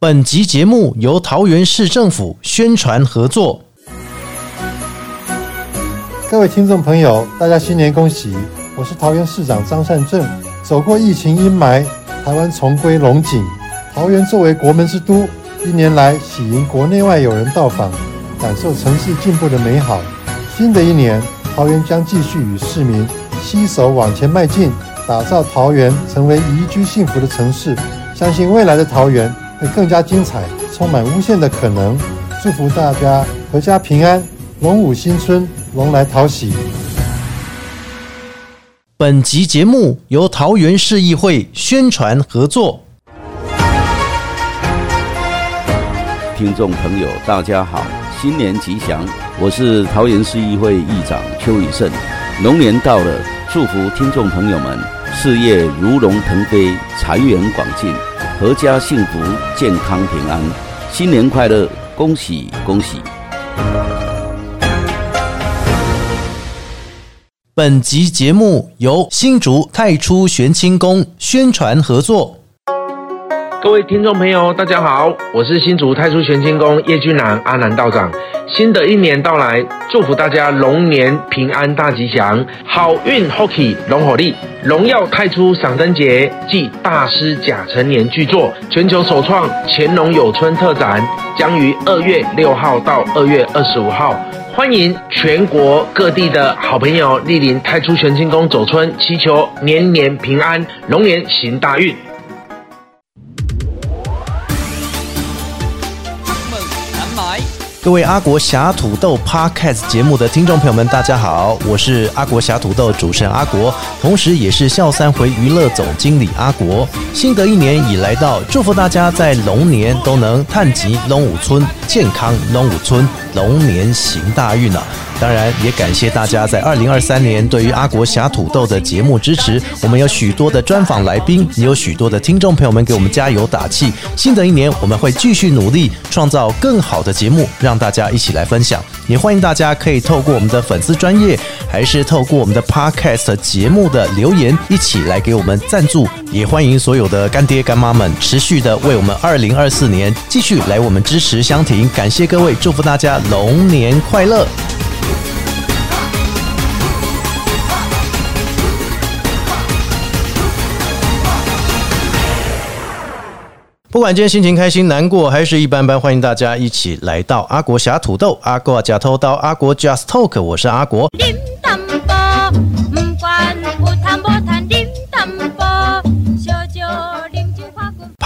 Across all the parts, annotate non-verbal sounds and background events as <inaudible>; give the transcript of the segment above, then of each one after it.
本集节目由桃园市政府宣传合作。各位听众朋友，大家新年恭喜！我是桃园市长张善政。走过疫情阴霾，台湾重归龙井。桃园作为国门之都，一年来喜迎国内外友人到访，感受城市进步的美好。新的一年，桃园将继续与市民携手往前迈进，打造桃园成为宜居幸福的城市。相信未来的桃园。会更加精彩，充满无限的可能。祝福大家阖家平安，龙舞新春，龙来讨喜。本集节目由桃园市议会宣传合作。听众朋友，大家好，新年吉祥！我是桃园市议会议长邱宇胜。龙年到了，祝福听众朋友们事业如龙腾飞，财源广进。阖家幸福、健康、平安，新年快乐！恭喜恭喜！本集节目由新竹太初玄清宫宣传合作。各位听众朋友，大家好，我是新竹太初玄清宫叶君南阿南道长。新的一年到来，祝福大家龙年平安大吉祥，好运 Hockey 龙火力，荣耀太初赏灯节暨大师甲辰年巨作全球首创乾隆有春特展，将于二月六号到二月二十五号，欢迎全国各地的好朋友莅临太初玄清宫走春，祈求年年平安，龙年行大运。各位阿国侠土豆 Podcast 节目的听众朋友们，大家好，我是阿国侠土豆主持人阿国，同时也是笑三回娱乐总经理阿国。新的一年已来到，祝福大家在龙年都能探吉龙五村，健康龙五村，龙年行大运啊！当然，也感谢大家在二零二三年对于阿国侠土豆的节目支持。我们有许多的专访来宾，也有许多的听众朋友们给我们加油打气。新的一年，我们会继续努力，创造更好的节目，让大家一起来分享。也欢迎大家可以透过我们的粉丝专业，还是透过我们的 Podcast 节目的留言，一起来给我们赞助。也欢迎所有的干爹干妈们持续的为我们二零二四年继续来我们支持相挺。感谢各位，祝福大家龙年快乐！不管今天心情开心、难过还是一般般，欢迎大家一起来到阿国侠土豆、阿国假偷刀、阿国 Just Talk，我是阿国。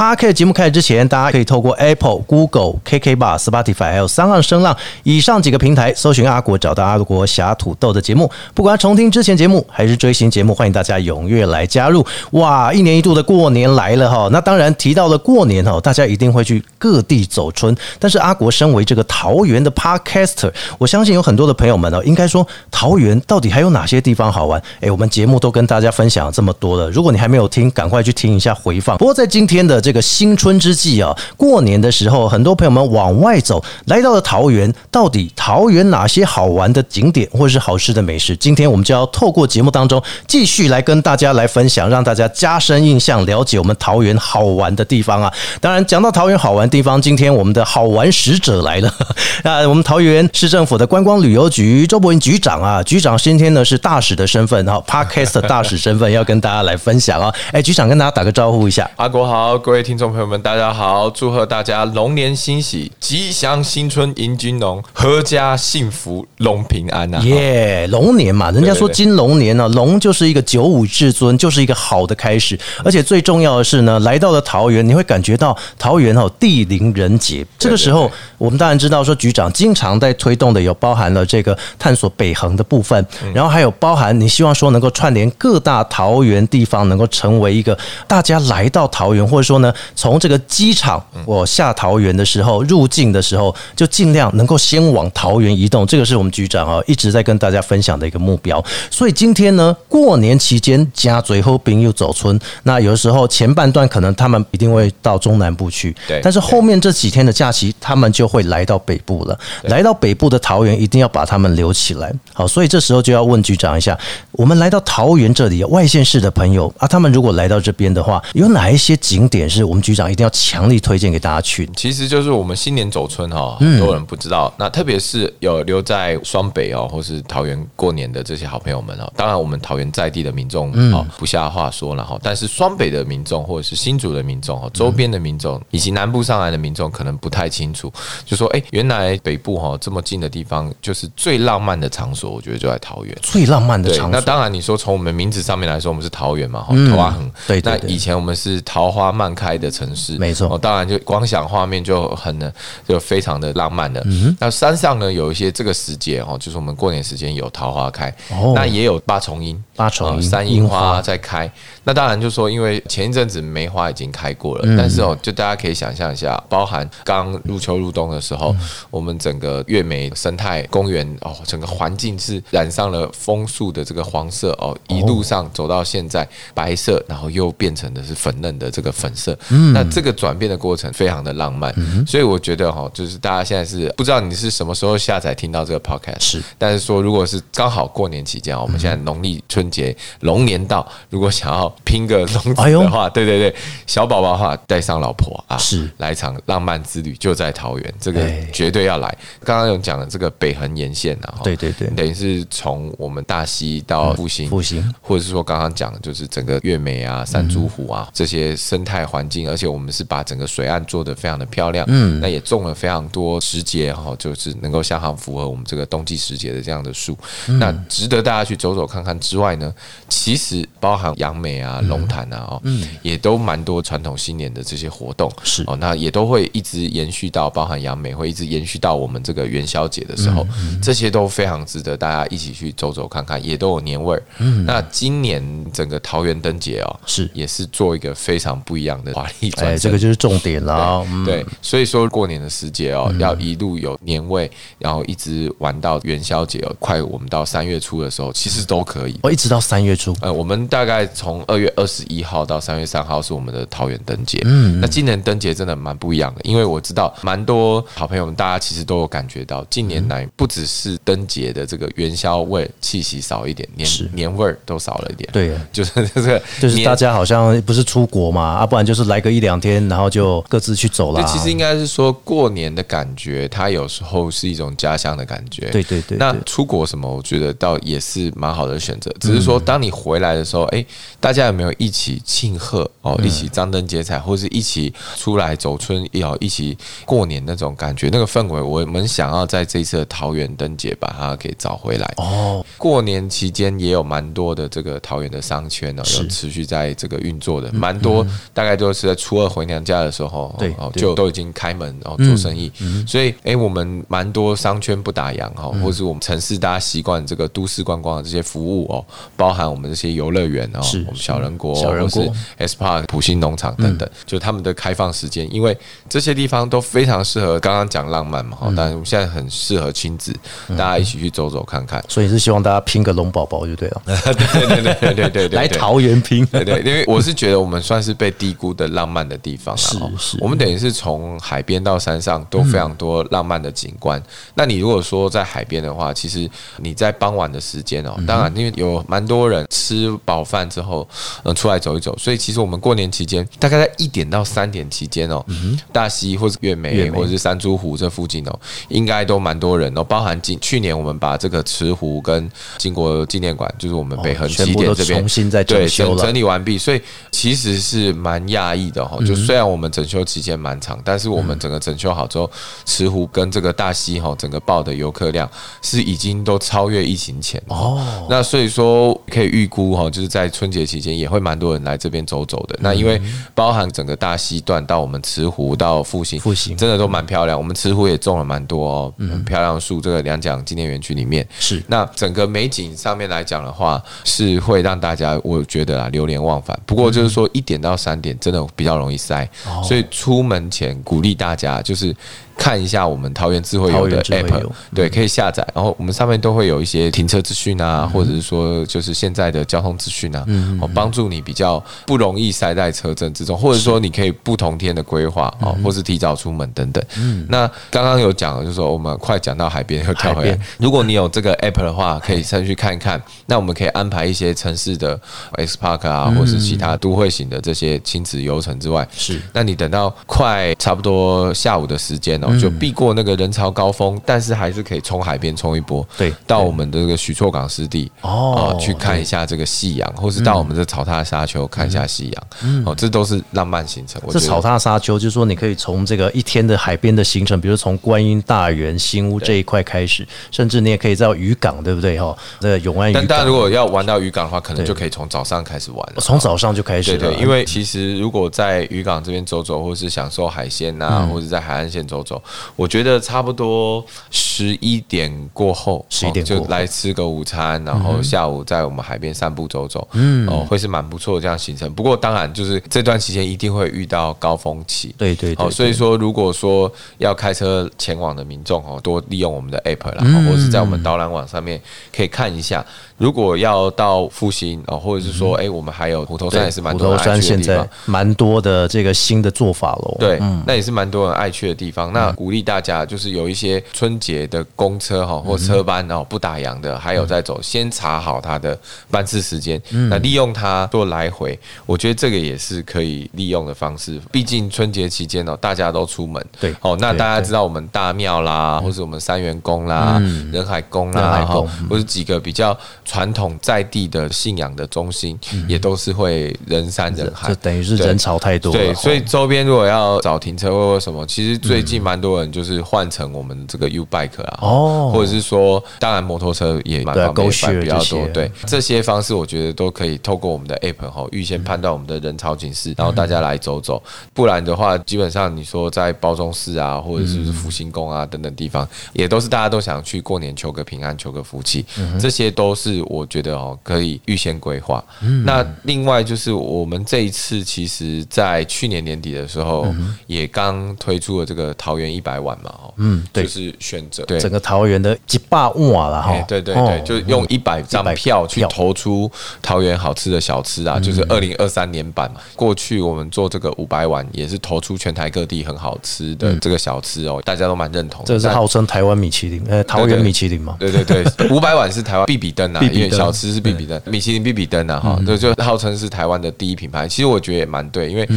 Park 节目开始之前，大家可以透过 Apple、Google、KK Bar、Spotify 还有三浪声浪以上几个平台搜寻阿国，找到阿国侠土豆的节目。不管重听之前节目还是追新节目，欢迎大家踊跃来加入。哇，一年一度的过年来了哈！那当然提到了过年哈，大家一定会去各地走春。但是阿国身为这个桃园的 Podcaster，我相信有很多的朋友们哦，应该说桃园到底还有哪些地方好玩？哎，我们节目都跟大家分享这么多了，如果你还没有听，赶快去听一下回放。不过在今天的这个新春之际啊，过年的时候，很多朋友们往外走，来到了桃园。到底桃园哪些好玩的景点或是好吃的美食？今天我们就要透过节目当中继续来跟大家来分享，让大家加深印象，了解我们桃园好玩的地方啊。<laughs> 当然，讲到桃园好玩地方，今天我们的好玩使者来了啊，我们桃园市政府的观光旅游局周博云局长啊，局长今天呢是大使的身份哈，Podcast 大使身份要跟大家来分享啊。哎，局长跟大家打个招呼一下，阿国好，各位听众。朋友们，大家好！祝贺大家龙年欣喜，吉祥新春迎金龙，阖家幸福，龙平安呐！耶，龙年嘛，人家说金龙年呢，龙就是一个九五至尊，就是一个好的开始。而且最重要的是呢，来到了桃园，你会感觉到桃园哦，地灵人杰。这个时候，我们当然知道说，局长经常在推动的有包含了这个探索北横的部分，然后还有包含你希望说能够串联各大桃园地方，能够成为一个大家来到桃园，或者说呢。从这个机场我下桃园的时候，入境的时候就尽量能够先往桃园移动，这个是我们局长啊一直在跟大家分享的一个目标。所以今天呢，过年期间加最后兵又走村，那有的时候前半段可能他们一定会到中南部去，对。但是后面这几天的假期，他们就会来到北部了。来到北部的桃园，一定要把他们留起来。好，所以这时候就要问局长一下，我们来到桃园这里外县市的朋友啊，他们如果来到这边的话，有哪一些景点是是我们局长一定要强力推荐给大家去？其实就是我们新年走春哈，很多人不知道。那特别是有留在双北哦，或是桃园过年的这些好朋友们哦，当然我们桃园在地的民众哦，不下话说了哈。但是双北的民众或者是新竹的民众哦，周边的民众以及南部上来的民众可能不太清楚，就说哎，原来北部哈这么近的地方，就是最浪漫的场所，我觉得就在桃园。最浪漫的场所。那当然你说从我们名字上面来说，我们是桃园嘛，哈，桃花很对。那以前我们是桃花漫开的城市，没错。哦，当然就光想画面就很呢，就非常的浪漫的。那山上呢有一些这个时节哦，就是我们过年时间有桃花开，那也有八重樱、八重樱、三樱花在开。那当然就说，因为前一阵子梅花已经开过了，但是哦，就大家可以想象一下，包含刚入秋入冬的时候，我们整个月美生态公园哦，整个环境是染上了枫树的这个黄色哦，一路上走到现在白色，然后又变成的是粉嫩的这个粉色。嗯。那这个转变的过程非常的浪漫，所以我觉得哈，就是大家现在是不知道你是什么时候下载听到这个 podcast，是，但是说如果是刚好过年期间我们现在农历春节龙年到，如果想要拼个龙子的话，对对对，小宝宝的话带上老婆啊，是。来场浪漫之旅，就在桃园，这个绝对要来。刚刚有讲的这个北横沿线啊，对对对，等于是从我们大溪到复兴，复兴，或者是说刚刚讲的就是整个月美啊、山竹湖啊这些生态环境，而且我们是把整个水岸做的非常的漂亮，嗯，那也种了非常多时节哈，就是能够相当符合我们这个冬季时节的这样的树，那值得大家去走走看看。之外呢，其实包含杨梅啊、龙潭啊，哦，嗯，也都蛮多传统新年的这些活动，是。哦，那也都会一直延续到包含杨梅，会一直延续到我们这个元宵节的时候，这些都非常值得大家一起去走走看看，也都有年味儿。嗯，那今年整个桃园灯节哦，是。也是做一个非常不一样的华丽转身，这个就是重点了。对，所以说过年的时节哦，要一路有年味，然后一直玩到元宵节哦，快我们到三月初的时候，其实都可以。哦一直到三月初，呃，我们大概从二月二十一号到三月三号是我们的桃园灯节。嗯，那今年灯节真的蛮不一样的，因为我知道蛮多好朋友们，大家其实都有感觉到，近年来不只是灯节的这个元宵味气息少一点，年年味儿都少了一点。对，就是这个，就是大家好像不是出国嘛，啊，不然就是来个一两天，然后就各自去走了。其实应该是说过年的感觉，它有时候是一种家乡的感觉。对对对。那出国什么，我觉得倒也是蛮好的选择。只是说，当你回来的时候，哎，大家有没有一起庆贺哦，一起张灯结彩，或是一起出来走春，要一起过年那种感觉，那个氛围，我们想要在这一次的桃园灯节把它给找回来。哦，过年期间也有蛮多的这个桃园的商圈呢，有持续在这个运作的，蛮多，大概都是在初二回娘家的时候，对，就都已经开门然后做生意。所以，哎，我们蛮多商圈不打烊哈，或是我们城市大家习惯这个都市观光的这些服务哦。包含我们这些游乐园哦，我们小人国小人国。S Park 普兴农场等等，就他们的开放时间，因为这些地方都非常适合刚刚讲浪漫嘛，哈，但是我们现在很适合亲子，大家一起去走走看看。所以是希望大家拼个龙宝宝就对了，<laughs> 对对对对对对，来桃园拼，对对，因为我是觉得我们算是被低估的浪漫的地方，是是，我们等于是从海边到山上都非常多浪漫的景观。那你如果说在海边的话，其实你在傍晚的时间哦，当然因为有。蛮多人吃饱饭之后，嗯，出来走一走。所以其实我们过年期间，大概在一点到三点期间哦，大溪或者月美或者是山珠湖这附近哦，应该都蛮多人哦。包含今去年我们把这个池湖跟金国纪念馆，就是我们北横起点这边重新在对整整理完毕，所以其实是蛮讶异的哈。就虽然我们整修期间蛮长，但是我们整个整修好之后，池湖跟这个大溪哈，整个报的游客量是已经都超越疫情前哦。那所以说。可以预估哈，就是在春节期间也会蛮多人来这边走走的。那因为包含整个大溪段到我们慈湖到复兴，复兴真的都蛮漂亮。我们慈湖也种了蛮多哦，很漂亮的树。这个两蒋纪念园区里面是那整个美景上面来讲的话，是会让大家我觉得啊流连忘返。不过就是说一点到三点真的比较容易塞，所以出门前鼓励大家就是。看一下我们桃园智慧游的 app，对，可以下载。然后我们上面都会有一些停车资讯啊，或者是说就是现在的交通资讯啊，哦，帮助你比较不容易塞在车阵之中，或者说你可以不同天的规划哦，或是提早出门等等。那刚刚有讲了，就是说我们快讲到海边又跳回来。如果你有这个 app 的话，可以先去看看。那我们可以安排一些城市的 X Park 啊，或是其他都会型的这些亲子游程之外，是。那你等到快差不多下午的时间哦，就避过那个人潮高峰，但是还是可以冲海边冲一波，对到我们的这个许厝港湿地哦哦，去看一下这个夕阳，或是到我们的草踏沙丘看一下夕阳，哦，这都是浪漫行程。这草踏沙丘，就是说你可以从这个一天的海边的行程，比如从观音大园、新屋这一块开始，甚至你也可以到渔港，对不对？哈，这个永安渔港，但如果要玩到渔港的话，可能就可以从早上开始玩了。从早上就开始了，对对，因为其实如果在渔港这边走走，或是享受海鲜呐、嗯。或者在海岸线走走，我觉得差不多十一点过后，十一点哦就来吃个午餐，然后下午在我们海边散步走走，嗯，哦，会是蛮不错的这样行程。不过当然就是这段期间一定会遇到高峰期，对对对哦，所以说如果说要开车前往的民众哦，多利用我们的 app 啦，或者是在我们导览网上面可以看一下。如果要到复兴哦，或者是说，哎，我们还有虎头山也是蛮虎多人爱头山现去的地方在。蛮多的这个新的做法喽。对，那也是蛮多人爱去的地方。那鼓励大家就是有一些春节的公车哈或车班哦不打烊的，还有在走，先查好它的班次时间，那利用它做来回，我觉得这个也是可以利用的方式。毕竟春节期间哦，大家都出门，对哦，那大家知道我们大庙啦，或是我们三元宫啦、人海宫啦，宫哈，或是几个比较传统在地的信仰的中心，也都是会人山人海。这，等于是人潮太多。对，哦所以周边如果要找停车位或什么，其实最近蛮多人就是换成我们这个 U Bike 啊，哦。或者是说，当然摩托车也蛮方便比较多。对，这些方式我觉得都可以透过我们的 App 哈，预先判断我们的人潮警示，然后大家来走走。不然的话，基本上你说在包中市啊，或者是福兴宫啊等等地方，也都是大家都想去过年求个平安、求个福气，这些都是我觉得哦可以预先规划。那另外就是我们这一次，其实在去年年底的时候，也刚推出了这个桃园一百万嘛，哦，嗯对。就是选择对。整个桃园的几百万了哈哎，。对对哦。对，就用一百张票去投出桃园好吃的小吃啊，就是二零二三年版嘛。过去我们做这个五百碗，也是投出全台各地很好吃的这个小吃哦，大家都蛮认同这是号称台湾米其林，呃，桃园米其林嘛。对对对，<laughs> 五百碗是台湾必比登啊，必比登。因为小吃是必比登，米其林必比登啊，哈，嗯。这就号称是台湾的第一品牌。其实我觉得也蛮对，因为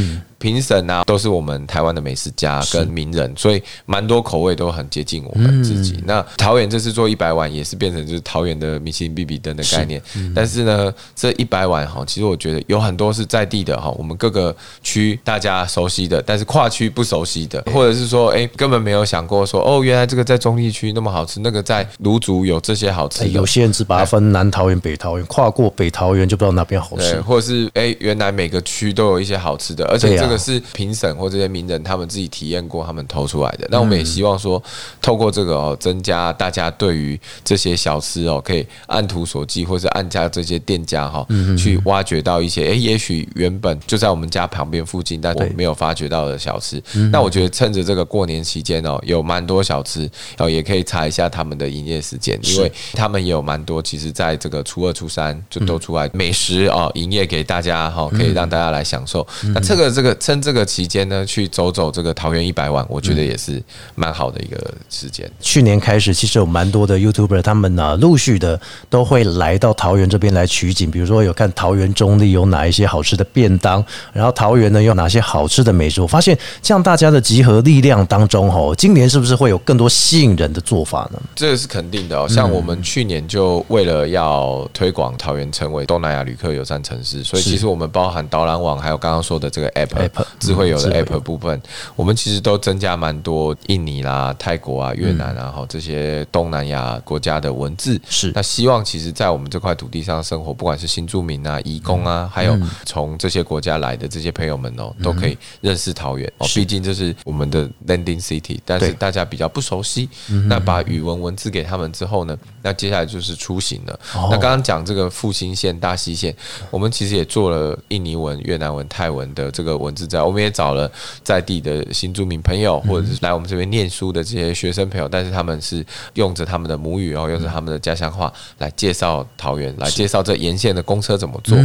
评审啊都是我们台湾的美食家跟名人，所以蛮多口味都很接近我们自嗯己。那桃园这次做一百碗，也是变成就是桃园的米其林必比登的概念。但是呢，这一百碗哈，其实我觉得有很多是在地的哈，我们各个区大家熟悉的，但是跨区不熟悉的，或者是说，哎，根本没有想过说，哦，原来这个在中立区那么好吃，那个在芦竹有这些好吃的。哎有些人只把它分南桃园、北桃园，跨过北桃园就不知道哪边好，吃。或者是哎、原来每个区都有一些好吃的，而且这个是评审或这些名人他们自己体验过，他们投出来的。那我们也希望说，透过这个哦，增加大家对于这些小吃哦，可以按图索骥，或者按家这些店家哈、去挖掘到一些哎、也许原本就在我们家旁边附近，但我对没有发掘到的小吃。那我觉得趁着这个过年期间哦，有蛮多小吃哦，也可以查一下他们的营业时间，因为他们也有蛮多，其实在这个初二、初三就都出来美食哦，营业给大家哈，可以让大家来享受。那这个这个趁这个期间呢，去走走这个桃园一百万，我觉得也是蛮好的一个时间。去年开始，其实有蛮多的 YouTuber，他们呢陆续的都会来到桃园这边来取景，比如说有看桃园中立有哪一些好吃的便当，然后桃园呢有哪些好吃的美食。我发现这样大家的集合力量当中，吼，今年是不是会有更多吸引人的做法呢？这个是肯定的哦。像我们去年就为了要推广桃园成为东南亚旅客友善城市，所以其实我们包含导览网，还有刚刚说的这个 app App，智慧友的 app 部分，我们其实都增加蛮多印尼啦、泰国啊、越南啊，哈这些东南亚国家的文字。是。那希望其实，在我们这块土地上生活，不管是新住民啊、移工嗯。啊，还有从这些国家来的这些朋友们哦，都可以认识桃园。哦。毕竟这是我们的 landing city，但是大家比较不熟悉。那把语文文字给他们之后呢，那接下来就是出行了。哦。那刚刚讲这个复兴线、大溪线，我们其实也做了印尼文、越南文、泰文的这个文字在，我们也找了在地的新住民朋友，或者是来我们这边念书的这些学生朋友，但是他们是用着他们的母语然后，用着他们的家乡话来介绍桃园，来介绍这沿线的公车怎么做。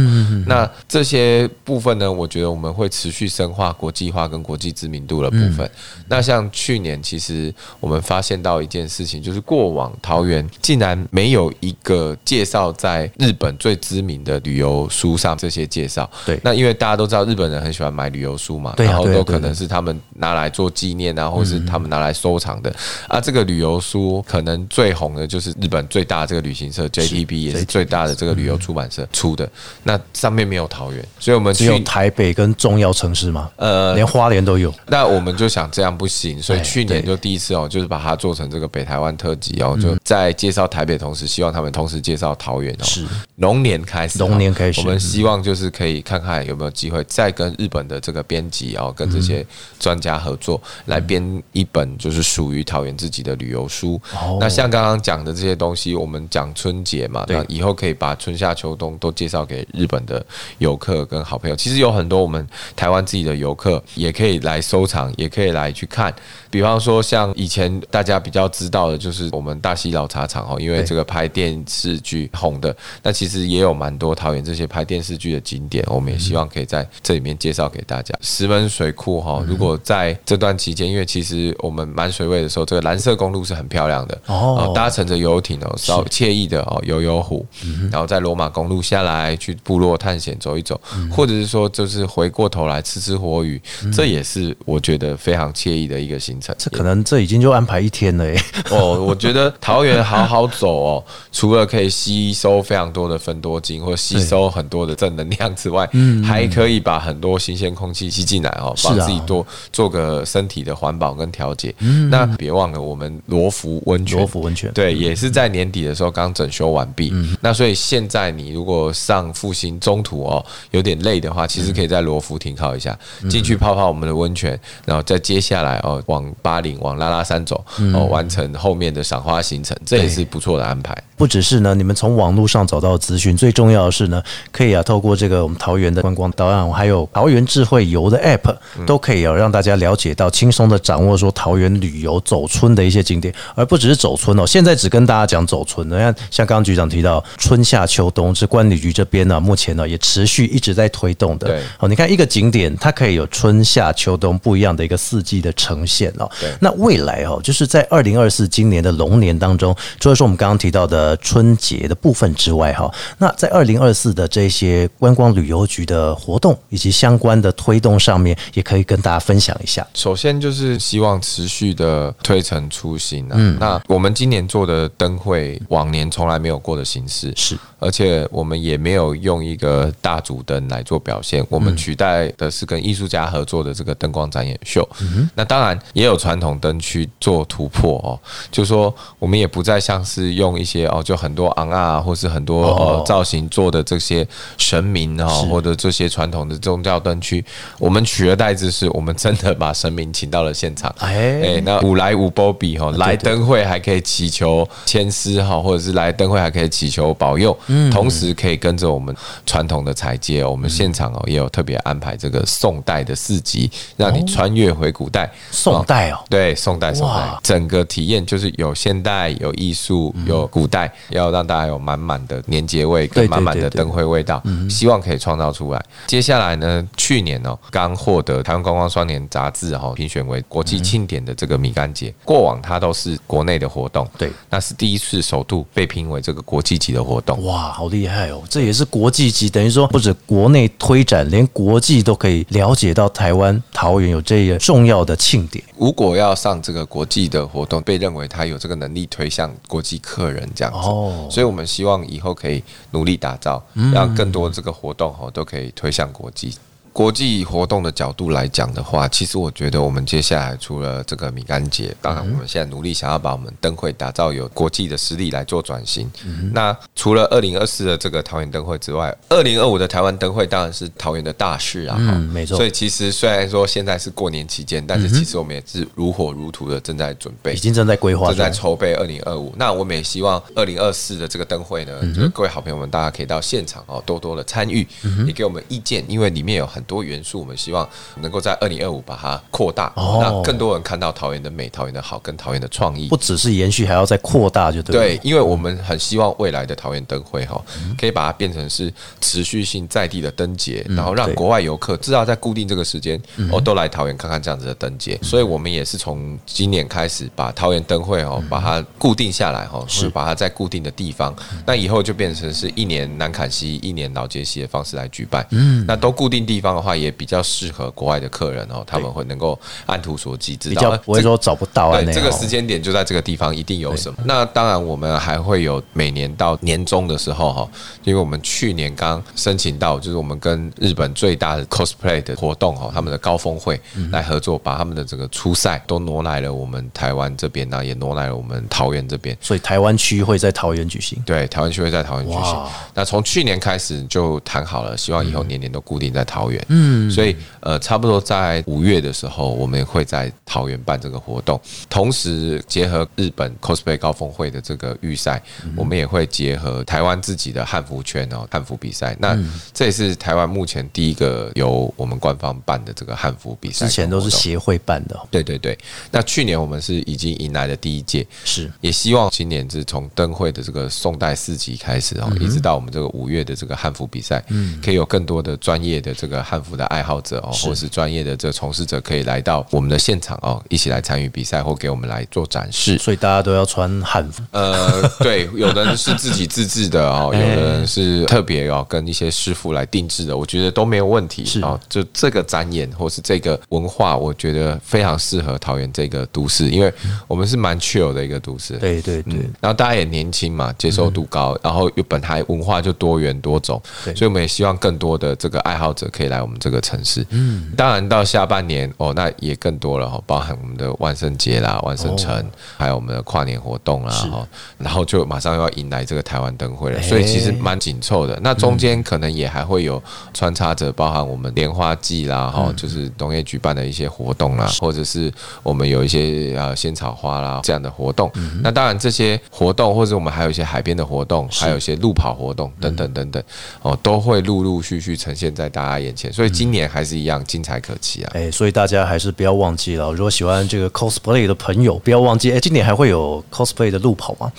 那这些部分呢，我觉得我们会持续深化国际化跟国际知名度的部分。那像去年，其实我们发现到一件事情，就是过往桃园竟然没有一个介绍在日本最知名的旅游书上这些介绍。对那因为大家都知道日本人很喜欢买旅旅游书嘛，然后都可能是他们拿来做纪念啊，或是他们拿来收藏的啊。这个旅游书可能最红的就是日本最大的这个旅行社 JTB，也是最大的这个旅游出版社出的。那上面没有桃园，所以我们只有台北跟重要城市嘛，呃连花莲都有。那我们就想这样不行，所以哎去年就第一次哦，就是把它做成这个北台湾特辑哦，就在介绍台北同时，希望他们同时介绍桃园哦。是龙年开始哦，龙年开始我们希望就是可以看看有没有机会再跟日本的这个编辑哦，跟这些专家合作，来编一本就是属于桃园自己的旅游书哦。那像刚刚讲的这些东西，我们讲春节嘛，对那以后可以把春夏秋冬都介绍给日本的游客跟好朋友。其实有很多我们台湾自己的游客也可以来收藏，也可以来去看。比方说，像以前大家比较知道的，就是我们大溪老茶厂哦，因为这个拍电视剧红的，那其实也有蛮多桃园这些拍电视剧的景点，我们也希望可以在这里面介绍给大家。石门水库哈，如果在这段期间，因为其实我们满水位的时候，这个蓝色公路是很漂亮的哦。哦，搭乘着游艇哦，稍惬意的哦游游湖，然后在罗马公路下来去部落探险走一走，或者是说就是回过头来吃吃活鱼，这也是我觉得非常惬意的一个行程。这可能这已经就安排一天了耶。哦，我觉得桃园好好走哦，<laughs> 除了可以吸收非常多的分多精，或吸收很多的正能量之外，还可以把很多新鲜空气吸进来哦，帮自己多做个身体的环保跟调节。那别忘了我们罗浮温泉，罗浮温泉。对，也是在年底的时候刚整修完毕。那所以现在你如果上复兴中途哦有点累的话，其实可以在罗浮停靠一下，进去泡泡我们的温泉，然后再接下来哦往巴林往拉拉山走哦，完成后面的赏花行程，这也是不错的安排。不只是呢，你们从网络上找到资讯，最重要的是呢，可以啊，透过这个我们桃园的观光导览，还有桃园智慧游的 App，都可以有，让大家了解到轻松的掌握说桃园旅游走村的一些景点，而不只是走村哦。现在只跟大家讲走村，你看像刚刚局长提到春夏秋冬，是管理局这边呢，目前呢也持续一直在推动的。对哦，你看一个景点，它可以有春夏秋冬不一样的一个四季的呈现哦对。那未来哦，就是在二零二四今年的龙年当中，除了说我们刚刚提到的春节的部分之外，哈，那在二零二四的这些观光旅游局的活动以及相关的推动上面，也可以跟大家分享一下。首先就是希望持续的推陈出新啊。那我们今年做的灯会，往年从来没有过的形式是，而且我们也没有用一个大主灯来做表现，我们取代的是跟艺术家合作的这个灯光展演秀。那当然也有传统灯去做突破哦，就说我们也不再像是用一些哦，就很多昂啊，或是很多哦呃造型做的这些神明哦，或者这些传统的宗教灯区，我们取而代之是，我们真的把神明请到了现场。哎。哎，那五来五波比哈，来灯会还可以祈求千丝哈，或者是来灯会还可以祈求保佑，嗯。同时可以跟着我们传统的彩街，我们现场哦也有特别安排这个宋代的市集，让你穿越回古代。宋代哦，对，宋代，宋代，整个体验就是有现代、有艺术、有古代，要让大家有满满的年节味跟满满的灯会味道，希望可以创造出来。接下来呢，去年哦，刚获得台湾观光双年杂志哈评选为国际庆典的这个米干节，过往它都是国内的活动，对，那是第一次首度被评为这个国际级的活动。哇，好厉害哦！这也是国际级，等于说不止国内推展，连国际都可以了解到台湾桃园有这个重要的庆典。如果要上这个国际的活动，被认为他有这个能力推向国际客人这样子，哦所以我们希望以后可以努力打造，让更多这个活动哦都可以推向国际。国际活动的角度来讲的话，其实我觉得我们接下来除了这个米干节，当然我们现在努力想要把我们灯会打造有国际的实力来做转型。那除了二零二四的这个桃园灯会之外，二零二五的台湾灯会当然是桃园的大事啊。嗯没错所以其实虽然说现在是过年期间，但是其实我们也是如火如荼的正在准备，已经正在规划正在，筹备二零二五。那我们也希望二零二四的这个灯会呢，嗯就是各位好朋友们，大家可以到现场哦，多多的参与，嗯也给我们意见，因为里面有很多元素，我们希望能够在二零二五把它扩大，哦让更多人看到桃园的美、桃园的好跟桃园的创意不。只是延续，还要再扩大，就对。对，因为我们很希望未来的桃园灯会哈，可以把它变成是持续性在地的灯节，然后让国外游客至少在固定这个时间哦，都来桃园看看这样子的灯节。所以我们也是从今年开始把桃园灯会嗯哦，把它固定下来哈，是把它在固定的地方。那以后就变成是一年南坎西，一年老街西的方式来举办。嗯，那都固定地方方的话，也比较适合国外的客人哦，他们会能够按图索骥，知比道不会说找不到啊这个时间点就在这个地方，一定有什么。那当然，我们还会有每年到年终的时候哈，因为我们去年刚申请到，就是我们跟日本最大的 cosplay 的活动哈，他们的高峰会来合作，把他们的这个初赛都挪来了我们台湾这边呢，也挪来了我们桃园这边。所以台湾区会在桃园举行。对，台湾区会在桃园举行。那从去年开始就谈好了，希望以后年年都固定在桃园。嗯，所以呃，差不多在五月的时候，我们会在桃园办这个活动，同时结合日本 cosplay 高峰会的这个预赛，我们也会结合台湾自己的汉服圈哦，汉服比赛。那这也是台湾目前第一个由我们官方办的这个汉服比赛。之前都是。协会办的，对对对，那去年我们是已经迎来了第一届，是。也希望今年是从灯会的这个宋代四级开始哦，一直到我们这个五月的这个汉服比赛，嗯。可以有更多的专业的这个汉服的爱好者哦，或者是专业的这个从事者可以来到我们的现场哦，一起来参与比赛或给我们来做展示。所以大家都要穿汉服。呃，对，有的人是自己自制的哦，<laughs> 有的人是特别哦跟一些师傅来定制的，我觉得都没有问题是哦。就这个展演或是这个文化，我觉得非常适合桃园这个都市，因为我们是蛮 chill 的一个都市。对对对，然后大家也年轻嘛，接受度高，然后又本来文化就多元多种，对所以我们也希望更多的这个爱好者可以来我们这个城市。嗯，当然到下半年哦，那也更多了哈，包含我们的万圣节啦、万圣城，还有我们的跨年活动啦，哈，然后就马上又要迎来这个台湾灯会了，哎。所以其实蛮紧凑的。那中间可能也还会有穿插着包含我们莲花季啦，哈，就是农业举办的一些活动啦，或者是我们有一些呃仙草花啦这样的活动。那当然这些活动，或者我们还有一些海边的活动，还有一些路跑活动等等等等，哦，都会陆陆续续呈现在大家眼前。所以今年还是一样精彩可期啊！哎，所以大家还是不要忘记了，如果喜欢这个 cosplay 的朋友，不要忘记，哎，今年还会有 cosplay 的路跑吗？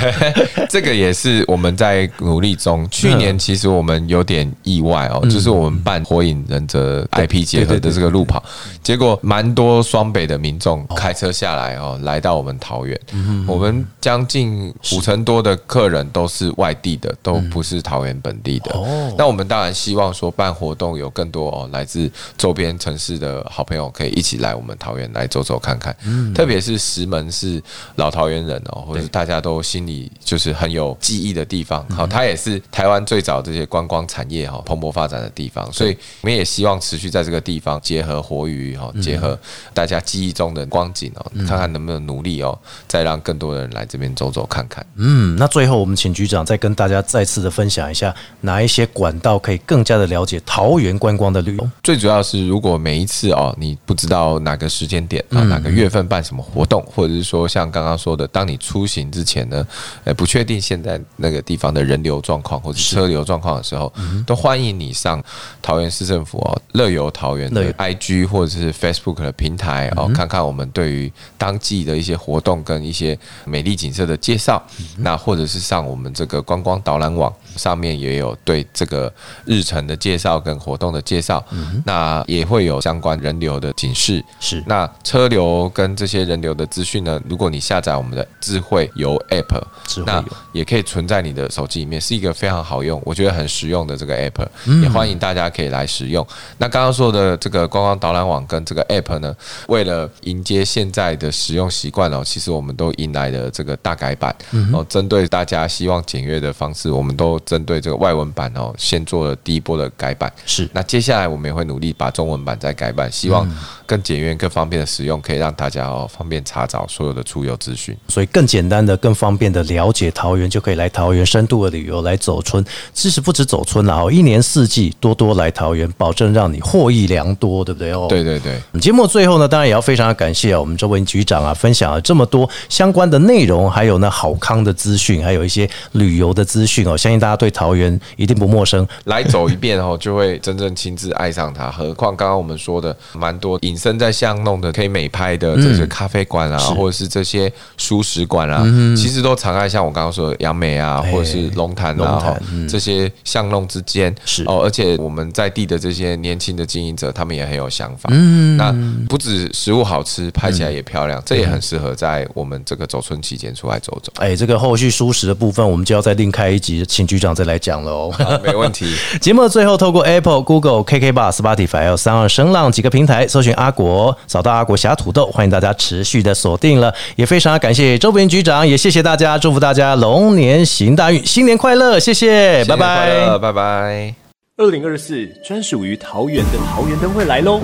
<laughs> 这个也是我们在努力中。去年其实我们有点意外哦，就是我们办火影忍者 IP 结合的这个路跑，结果蛮多双北的民众开车下来哦，来到我们桃园。我们将近五成多的客人都是外地的，都不是桃园本地的。那我们当然希望说办活动有更多哦来自周边城市的好朋友可以一起来我们桃园来走走看看。嗯特别是石门是老桃园人哦，或者是大家都心里就是很有记忆的地方。好，它也是台湾最早这些观光产业哈蓬勃发展的地方，所以我们也希望持续在这个地方结合活鱼哈，结合大家记忆中的光景哦，看看能不能努力哦，再让更多的人来这边走走看看。嗯，那最后我们请局长再跟大家再次的分享一下，哪一些管道可以更加的了解桃园观光的旅游？最主要是，如果每一次哦，你不知道哪个时间点啊，哪个月份办什么活动，或者是说像刚刚说的，当你出行之前呢，呃，不确定现在那个地方的人流状况或者车流状况的时候，都欢迎你上桃园市政府哦乐游桃园的 IG 或者是 Facebook 的平台哦，看看我们对于当季的一些活动跟一些美丽景色的介绍，那或者是上我们这个观光导览网上面也有对这个日程的介绍跟活动的介绍，那也会有相关人流的警示。是那车流跟这些人流的资讯呢，如果你下载我们的智慧游 App，那智慧游。也可以存在你的手机里面，是一个非常好用，我觉得很实用的这个 App，、也欢迎大家可以来使用。那刚刚说的这个观光导览网跟这个 App 呢，为了迎接现在的使用习惯哦，其实我们都迎来了这个大改版。哦，针对大家希望简约的方式，我们都针对这个外文版哦，先做了第一波的改版。是。那接下来我们也会努力把中文版再改版，希望更简约、更方便的使用，可以让大家哦方便查找所有的出游资讯。所以更简单的、更方便的了解桃园，就可以来桃园深度的旅游来走村。其实不止走村了哦，一年四季多多来桃园，保证让你获益良多，对不对哦？对对对。节目最后呢，当然也要非常的感谢啊，我们这位局长啊，分享了这么多相关的内容，还有呢好康的资讯，还有一些旅游的资讯哦，相信大家对桃园一定不陌生。来走一遍哦，就会真正亲自爱上它。何况刚刚我们说的蛮多隐身在巷弄的可以美拍的这些咖啡馆啊，或者是这些熟食馆啊，其实都藏在像我刚刚说的杨梅啊，或者是龙潭啊龙潭哈这些巷弄之间。是哦，而且我们在地的这些年轻的经营者，他们也很有想法。嗯，那不止食物好吃，拍起来也漂亮，这也很适合在我们这个走春期间出来走走。哎，这个后续舒适的部分，我们就要再另开一集，请局长再来讲了哦。好 <laughs> 没问题。<laughs> 节目的最后，透过 Apple、Apple、Google、KK Bar、Spotify 还有三二声浪几个平台，搜寻阿国，找到阿国侠土豆，欢迎大家持续的锁定了。也非常感谢周边局长，也谢谢大家，祝福大家龙年行大运，新年快乐，谢谢，拜拜，拜拜。二零二四专属于桃园的桃园灯会来喽！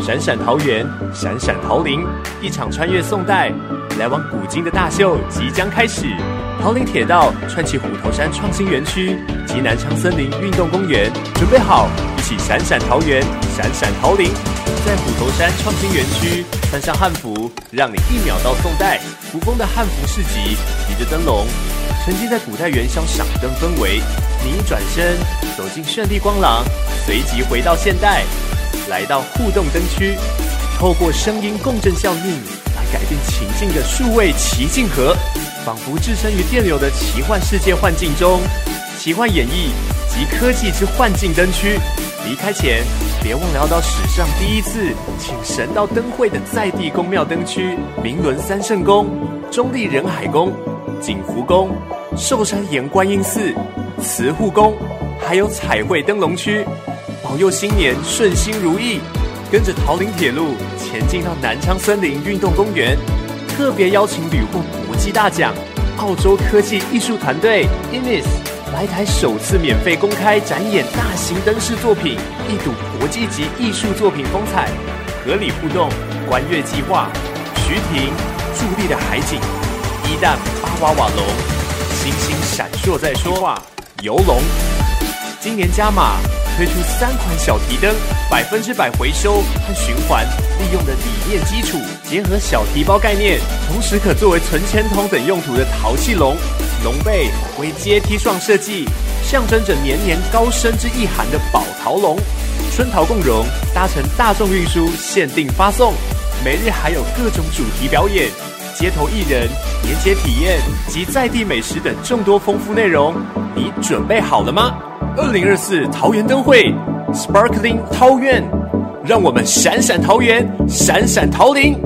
闪闪桃园，闪闪桃林，一场穿越宋代、来往古今的大秀即将开始。桃林铁道串起虎头山创新园区及南昌森林运动公园，准备好一起闪闪桃园，闪闪桃林。在虎头山创新园区穿上汉服，让你一秒到宋代。古风的汉服市集，提着灯笼，沉浸在古代元宵赏灯氛围。你一转身走进绚丽光廊，随即回到现代。来到互动灯区，透过声音共振效应来改变情境的数位奇境盒，仿佛置身于电流的奇幻世界幻境中。奇幻演绎及科技之幻境灯区，离开前别忘了要到史上第一次请神到灯会的在地宫庙灯区——明伦三圣宫、中立仁海宫、景福宫、寿山岩观音寺、慈护宫，还有彩绘灯笼区。保佑新年顺心如意，跟着桃林铁路前进到南昌森林运动公园，特别邀请屡获国际大奖澳洲科技艺术团队 Inis 来台首次免费公开展演大型灯饰作品，一睹国际级艺术作品风采，合理互动观月计划，徐婷助力的海景，一旦巴瓦瓦龙，星星闪烁在说话，游龙，今年加码。推出三款小提灯，百分之百回收和循环利用的理念基础，结合小提包概念，同时可作为存钱筒等用途的陶器龙，龙背为阶梯状设计，象征着年年高升之意涵的宝陶龙，春桃共融，搭乘大众运输限定发送，每日还有各种主题表演、街头艺人、年节体验及在地美食等众多丰富内容，你准备好了吗？二零二四桃园灯会，Sparkling 桃园，让我们闪闪桃园，闪闪桃林。